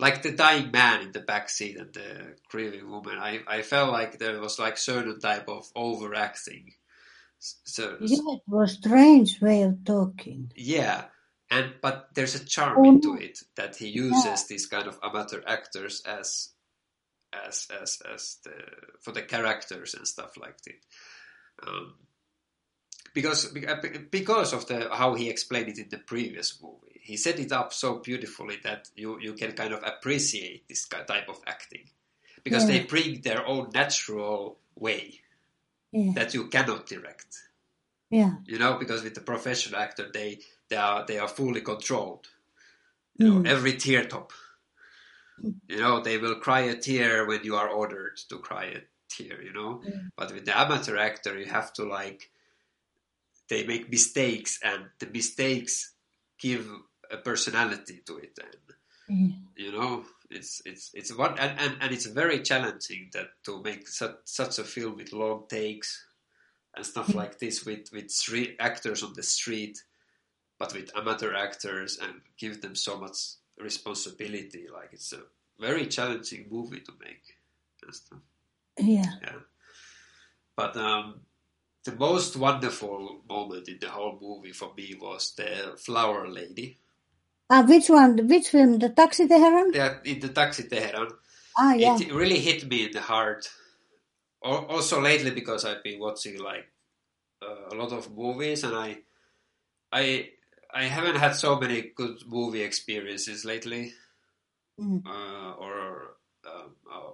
like the dying man in the back seat and the grieving woman. I, I felt like there was like certain type of overacting. So Yeah, it was strange way of talking. yeah, and but there's a charm Oh, into it that he uses these kind of amateur actors as as as as the for the characters and stuff like that. Um, because because of the how he explained it in the previous movie, he set it up so beautifully that you you can kind of appreciate this type of acting. Because Yeah. they bring their own natural way Yeah, that you cannot direct. Yeah, you know because with the professional actor they they are they are fully controlled. You know Mm. every tear top. You know they will cry a tear when you are ordered to cry a tear you know? Mm. but with the amateur actor you have to like they make mistakes and the mistakes give a personality to it and yeah. you know it's it's it's one and, and, and it's very challenging that to make such such a film with long takes and stuff like this with with street actors on the street but with amateur actors and give them so much responsibility like it's a very challenging movie to make and stuff yeah. yeah but um the most wonderful moment in the whole movie for me was the flower lady Ah, which one? Which film? The Taxi Teheran? yeah, in the taxi Teheran Ah, yeah. it really hit me in the heart. Also lately because I've been watching like uh, a lot of movies and I, I, I haven't had so many good movie experiences lately, Mm. uh, or um, uh,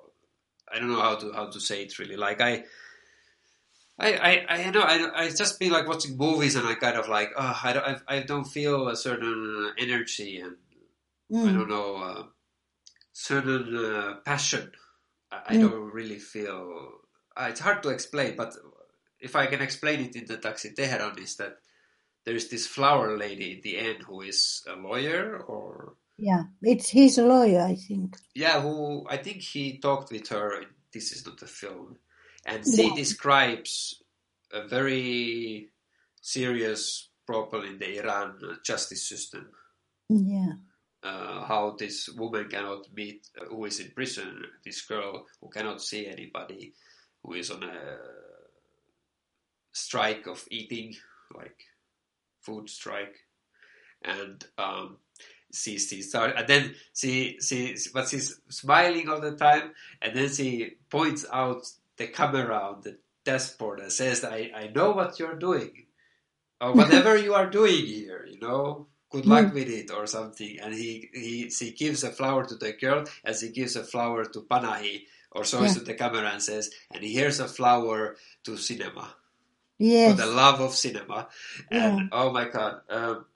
I don't know how to how to say it really. Like I, I, I, I know I, I just be like watching movies and I kind of like oh, I don't I, I don't feel a certain energy and I Mm. don't know, uh, certain uh, passion I, I Mm. don't really feel. Uh, it's hard to explain, but if I can explain it in the Taxi Tehran is that there is this flower lady in the end who is a lawyer or Yeah, it's his lawyer, I think. yeah, who I think he talked with her. This is not a film, and she Yeah. describes a very serious problem in the Iran justice system. Yeah, uh, how this woman cannot meet, uh, who is in prison, this girl who cannot see anybody, who is on a strike of eating, like food strike, and um, she she start, and then she she but she's smiling all the time, and then she points out the camera on the dashboard and says, "I I know what you're doing, or whatever you are doing here, you know." Good luck with it, or something. And he, he she gives a flower to the girl, as he gives a flower to Panahi, or shows Yeah. to the camera and says, "And here's a flower to cinema." yes, for the love of cinema. Yeah. And oh my god. Um,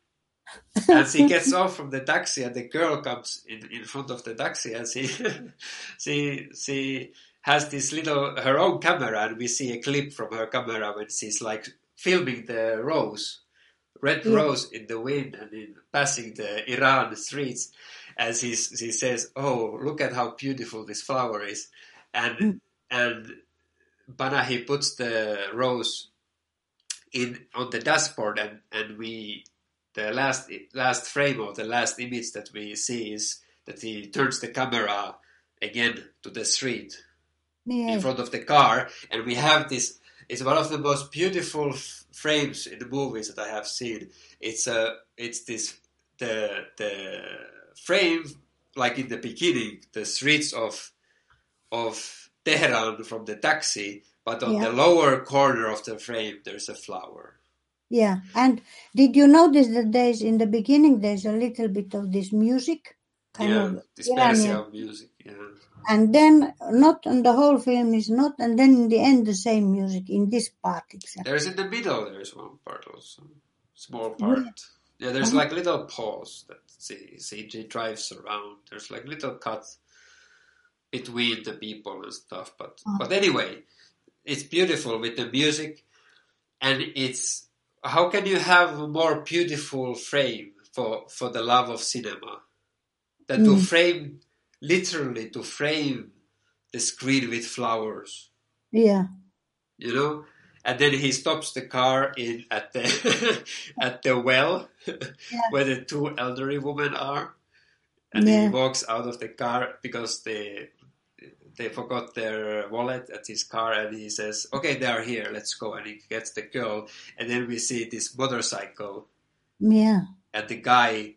and she gets off from the taxi and the girl comes in, in front of the taxi and she she she has this little her own camera and we see a clip from her camera when she's like filming the rose red Yeah. rose in the wind and in passing the Iran streets and she, she says oh look at how beautiful this flower is and Mm. and Panahi puts the rose in on the dashboard and and we the last last frame of the last image that we see is that he turns the camera again to the street in front of the car and we have this it's one of the most beautiful f- frames in the movies that I have seen. It's a it's this the the frame like in the beginning the streets of of Tehran from the taxi but on Yeah. the lower corner of the frame there's a flower. Yeah. And did you notice that there's in the beginning there's a little bit of this music, kind yeah of this Iranian, Persian music yeah and then not on the whole film is not, and then in the end the same music in this part exactly. There's in the middle. There's one part also, small part. Yeah, there's like little pause that CG drives around. There's like little cuts between the people and stuff. But Uh. but anyway, it's beautiful with the music, and it's how can you have a more beautiful frame for for the love of cinema than to Mm. frame literally to frame the screen with flowers. Yeah, you know? And then he stops the car in at the at the well where the two elderly women are. And Yeah. he walks out of the car because they they forgot their wallet at his car and he says okay they are here let's go. And he gets the girl. And then we see this motorcycle. Yeah, and the guy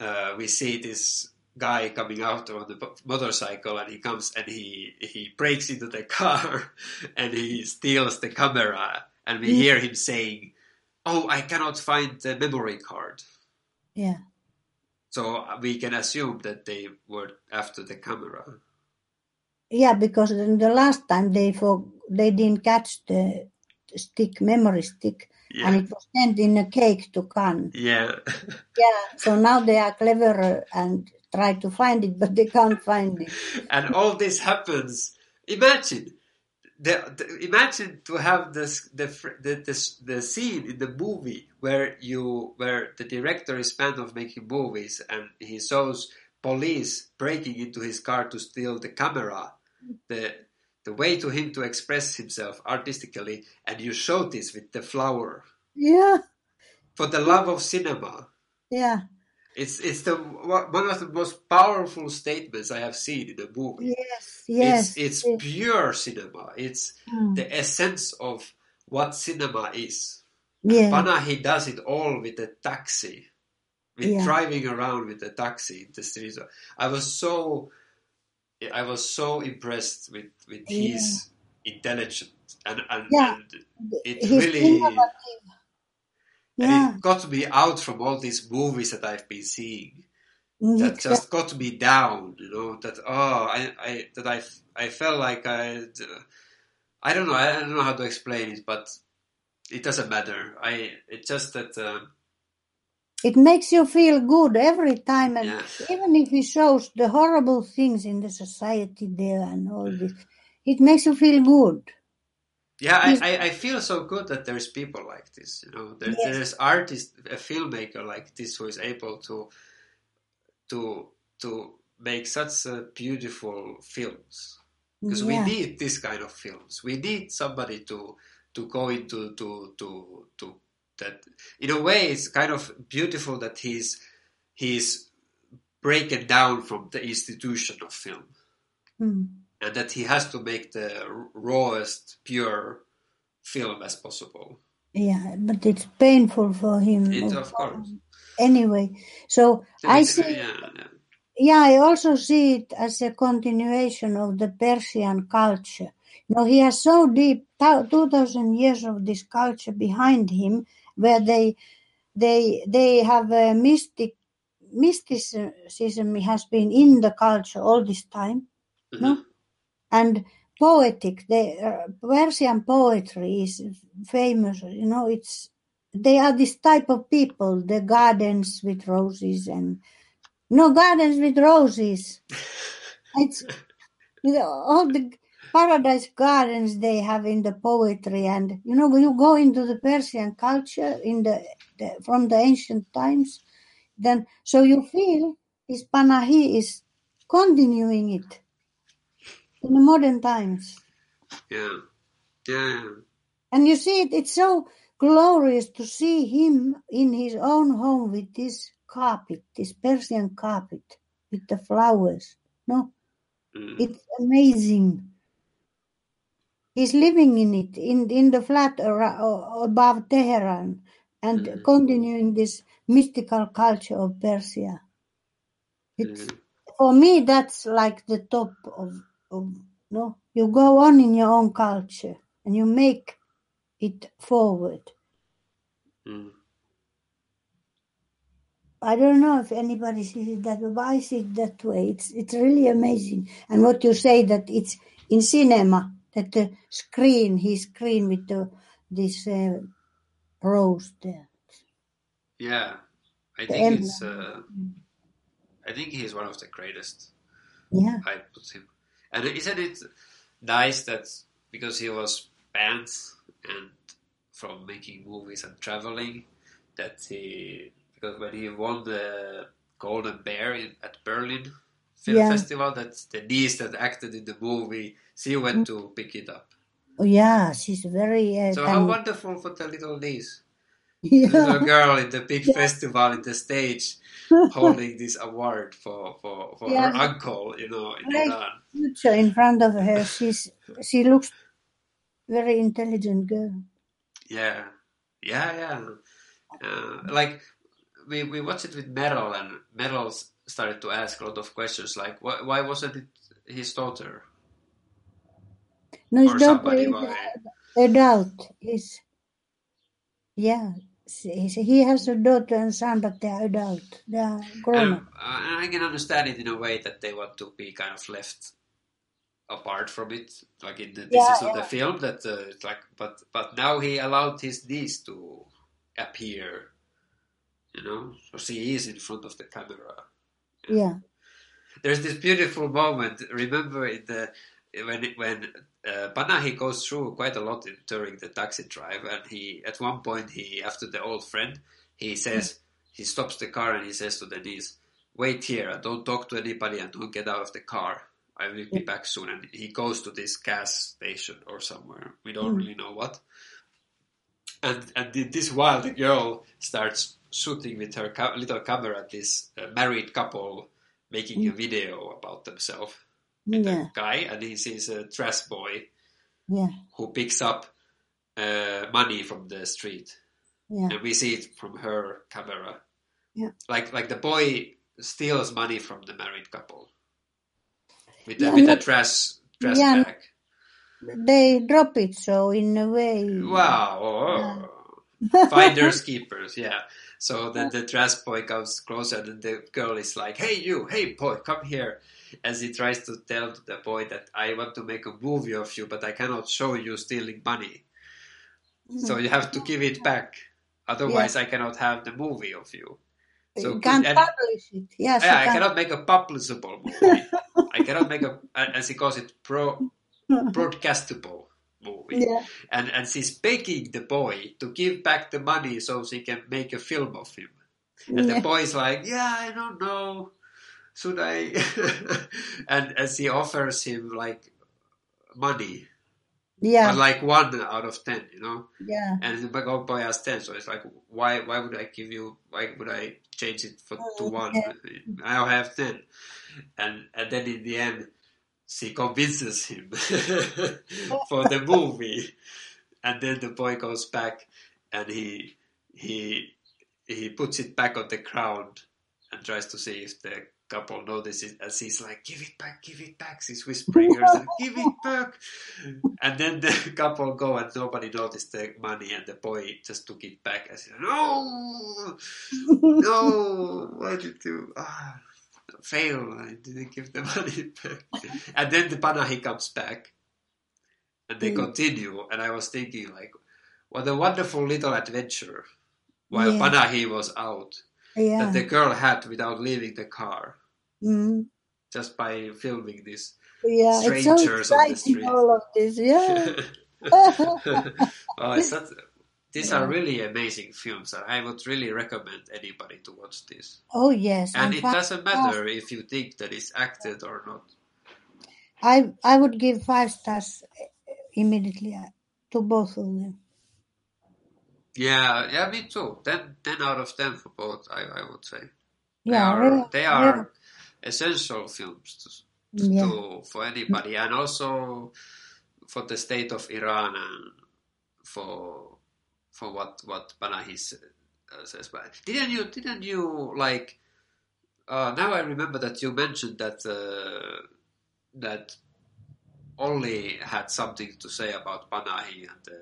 uh, we see this guy coming out on the motorcycle and he comes and he he breaks into the car and he steals the camera and we Mm. hear him saying oh i cannot find the memory card yeah, so we can assume that they were after the camera yeah. Because in the last time they for they didn't catch the stick memory stick, and it was sent in a cake to Cannes. yeah Yeah, so now they are cleverer and try to find it, but they can't find it. and all this happens. Imagine, the, the, imagine to have this the, the the the scene in the movie where you where the director is fan of making movies and he shows police breaking into his car to steal the camera. The the way to him to express himself artistically, and you show this with the flower Yeah, for the love of cinema. yeah, It's it's the one of the most powerful statements I have seen in a movie. yes, yes. It's it's yes. pure cinema. It's Mm. the essence of what cinema is. yeah, Panahi does it all with a taxi, with Yeah. driving around with a taxi in the streets. I was so, I was so impressed with with his intelligence and and, Yeah. and it He's really innovative. and it got me out from all these movies that I've been seeing. mm, that just got me down. You know that oh I, I that I I felt like I I don't know I don't know how to explain it, but it doesn't matter. I it's just that um, It makes you feel good every time, and Yeah. even if he shows the horrible things in the society there and all this, it makes you feel good. Yeah, I, I, I feel so good that there's people like this. You know, there, Yes. there's artist, a filmmaker like this who is able to to to make such uh, beautiful films. Because Yeah. we need this kind of films. We need somebody to to go into to to to that. In a way, it's kind of beautiful that he's he's breaking down from the institution of film Mm. And that he has to make the rawest, pure film as possible. Yeah, but it's painful for him. It, of course. Anyway, so I see. yeah, yeah. Yeah, I also see it as a continuation of the Persian culture. You know, he has so deep, 2000 years of this culture behind him, where they, they, they have a mystic, mysticism has been in the culture all this time, no? Mm-hmm. And poetic. The uh, Persian poetry is famous. You know, it's they are this type of people. The gardens with roses and no gardens with roses. It's you know, all the paradise gardens they have in the poetry, and you know when you go into the Persian culture in the, the from the ancient times, then so you feel this Panahi is continuing it in the modern times. yeah, yeah, And you see it, it's so glorious to see him in his own home with this carpet, this Persian carpet with the flowers. No, Mm. it's amazing. He's living in it, in, in the flat above Tehran, and Mhm. continuing this mystical culture of Persia. It's. For me, that's like the top of no. You go on in your own culture and you make it forward. Mm. I don't know if anybody sees it that way, but I see it that way. It's it's really amazing. And what you say that it's in cinema that the screen, his screen with the this uh, rose there. yeah. I think it's. Uh. I think he's one of the greatest. Yeah, I put him. And isn't it nice that because he was banned and from making movies and traveling, that he because when he won the Golden Bear in, at Berlin Film Yeah. Festival, that the niece that acted in the movie, she went to pick it up. oh yeah, she's very. Uh, So how wonderful for the little niece, yeah, little girl in the big festival in the stage, holding this award for for, for Yeah. her uncle, you know, in Right. Iran. future in front of her. She's she looks very intelligent girl. Yeah, yeah, yeah. Uh, like we we watched it with Meryl, and Meryl started to ask a lot of questions, like why, why wasn't it his daughter No, his or daughter is adult. Is yeah. He he has a daughter and son, but they are adult. They are grown And, up. uh, I can understand it in a way that they want to be kind of left apart from it, like in the, this Yeah, is not yeah. a film that uh, it's like, but but now he allowed his niece to appear, you know, so she is in front of the camera. Yeah, there's this beautiful moment. Remember in the when when uh, he goes through quite a lot in, during the taxi drive, and he at one point he after the old friend he says he stops the car and he says to Denise, "Wait here, don't talk to anybody, and don't get out of the car. I will be back soon." And he goes to this gas station or somewhere. We don't Mm. really know what. And and in this while the girl starts shooting with her ca- little camera at this uh, married couple making a video about themselves yeah, a guy, and he sees a trash boy yeah, who picks up uh, money from the street, yeah, and we see it from her camera. Yeah. Like like the boy steals money from the married couple with the, Yeah, with a but- trash trash Yeah. bag. They drop it so in a way. Wow. oh. Finders keepers, yeah. So then the trash boy comes closer, and the girl is like, "Hey, you, hey, boy, come here." As he tries to tell the boy that I want to make a movie of you, but I cannot show you stealing money. So you have to give it back. Otherwise, I cannot have the movie of you. So you can't and- publish it. Yes, Yeah, I cannot make a publishable movie. I cannot make a, as he calls it, pro broadcastable movie. Yeah. And and she's begging the boy to give back the money so she can make a film of him. And Yeah. the boy's like, "Yeah, I don't know. Should I?" and and she offers him like money, Yeah, but like one out of ten, you know. yeah, And the big boy has ten, so it's like, why why would I give you? Why would I change it for to Mm, one? yeah. I have ten, and and then in the end, she convinces him for the movie, and then the boy goes back and he he he puts it back on the ground and tries to see if the couple notices and he's like give it back give it back she's whispering her like, give it back and then the couple go and nobody noticed the money and the boy just took it back and said no no why did you ah, fail I didn't give the money back and then the Panahi comes back and they Mm. continue and I was thinking like what a wonderful little adventure while Yeah. Panahi was out yeah. that the girl had without leaving the car Mm. just by filming this Yeah, it's so Strangers on the street. all of this. Yeah. oh, it's such, these are really amazing films and I would really recommend anybody to watch this oh, yes. and and it doesn't matter if you think that it's acted or not I, I would give five stars immediately uh, to both of them. yeah yeah me too 10, 10 out of 10 for both I, I would say they Yeah, are, really, they are essential films to, Yeah. to for anybody and also for the state of Iran and for for what what Panahi uh, says but didn't you didn't you like uh, now I remember that you mentioned that uh, that Olli had something to say about Panahi and uh,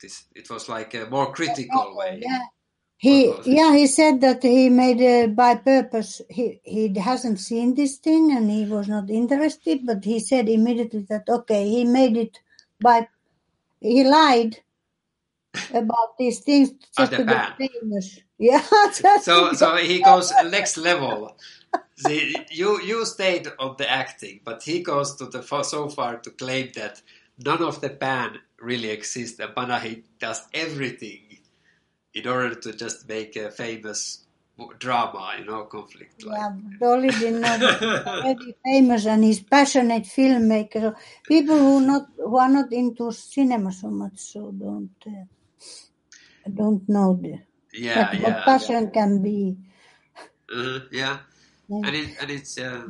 this it was like a more critical way Yeah. He What was it? yeah he said that he made it by purpose. He he hasn't seen this thing and he was not interested, but he said immediately that okay he made it by he lied about these things just to get famous. Yeah, so so he goes next level. See, you you stayed on the acting, but he goes to the so far to claim that none of the band really exists, and Panahi does everything in order to just make a famous drama, you know, conflict. Like. Yeah, Dolly did not already famous and he's passionate filmmaker. So people who not who are not into cinema so much, so don't uh, don't know the Yeah, what, yeah, what passion can be. uh, yeah, Yeah. and it and it's uh,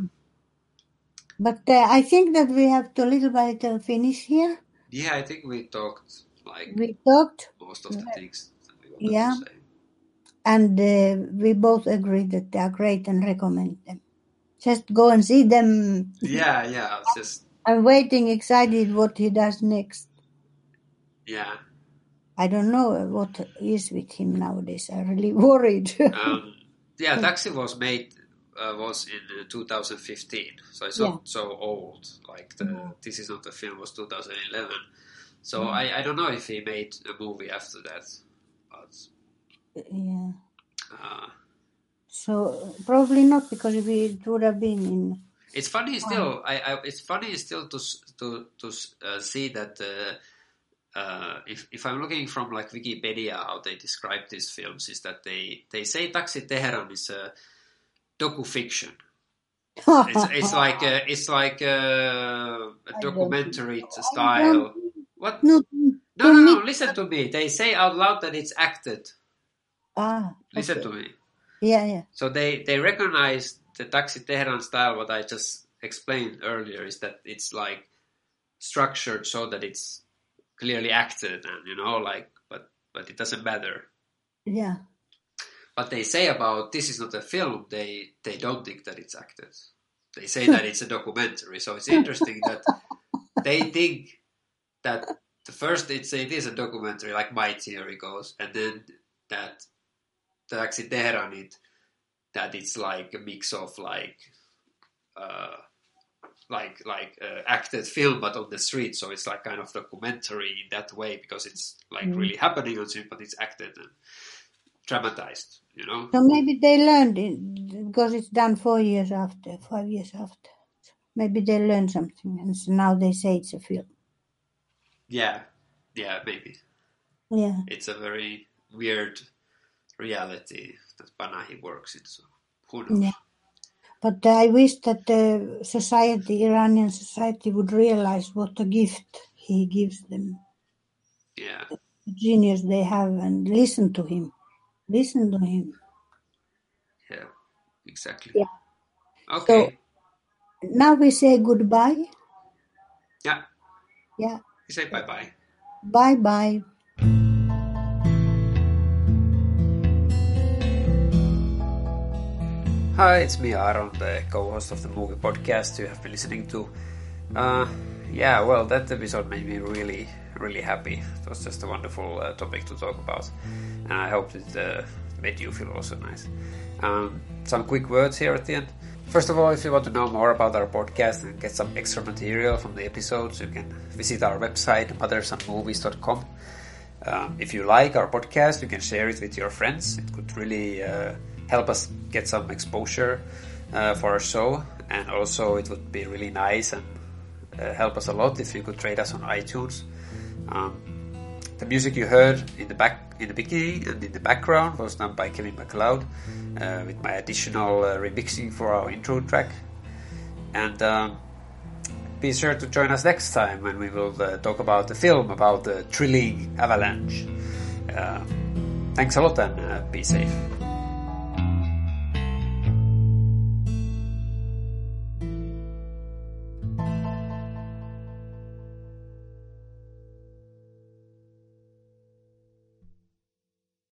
But uh, I think that we have to little by little finish here. yeah. I think we talked like We talked most of the things that we wanted Yeah. and uh, we both agree that they are great and recommend them. Just go and see them. Yeah, yeah. Just I'm waiting, excited what he does next. yeah. I don't know what is with him nowadays. I'm really worried. Um, yeah, Taxi was made uh, was in uh, 2015, so it's not Yeah. so old. Like the No. this is not the film was 2011. So Mm. I, I don't know if he made a movie after that. Yeah. uh, So probably not because if it would have been in. it's funny still. I, I it's funny still to to to uh, see that. Uh, uh, if if I'm looking from like Wikipedia, how they describe these films is that they they say Taxi Teheran is a docu fiction. it's it's like a, it's like a, a documentary style. What? No, No, no, no! Listen to me. They say out loud that it's acted. Ah, Listen to me. Yeah, yeah. So they they recognize the Taxi Tehran style. What I just explained earlier is that it's like structured so that it's clearly acted, and you know, like, but but it doesn't matter. Yeah. What they say about this is not a film. They they don't think that it's acted. They say that it's a documentary. So it's interesting that they think that the first it's it is a documentary, like my theory goes, and then that actually Tehran it that it's like a mix of like uh, like like uh, acted film, but on the street. So it's like kind of documentary in that way because it's like Mm. really happening on street, but it's acted. And, dramatized. You know. So maybe they learned it because it's done four years after, five years after. Maybe they learned something, and so now they say it's a film. Yeah, yeah, maybe. Yeah, It's a very weird reality that Panahi works in. So who knows? yeah. But I wish that the society, Iranian society, would realize what a gift he gives them, Yeah, the genius they have, and listen to him. Listen to him. yeah, exactly. Yeah. Okay. So Now we say goodbye. yeah, Yeah. we say bye bye. Bye bye. Hi, it's me, Aaron, the co-host of the movie podcast you have been listening to. Uh, yeah, well, that episode made me really, really happy. It was just a wonderful uh, topic to talk about, and I hope it uh, made you feel also nice. Um, some quick words here at the end. First of all, if you want to know more about our podcast and get some extra material from the episodes, you can visit our website, mothersandmovies.com. Um, if you like our podcast, you can share it with your friends. It could really uh, help us get some exposure uh, for our show, and also it would be really nice and uh, help us a lot if you could rate us on iTunes. Um, the music you heard in the back in the beginning and in the background was done by Kevin MacLeod, uh, with my additional uh, remixing for our intro track. And um, be sure to join us next time when we will uh, talk about the film about the thrilling avalanche. Uh, thanks a lot and be safe.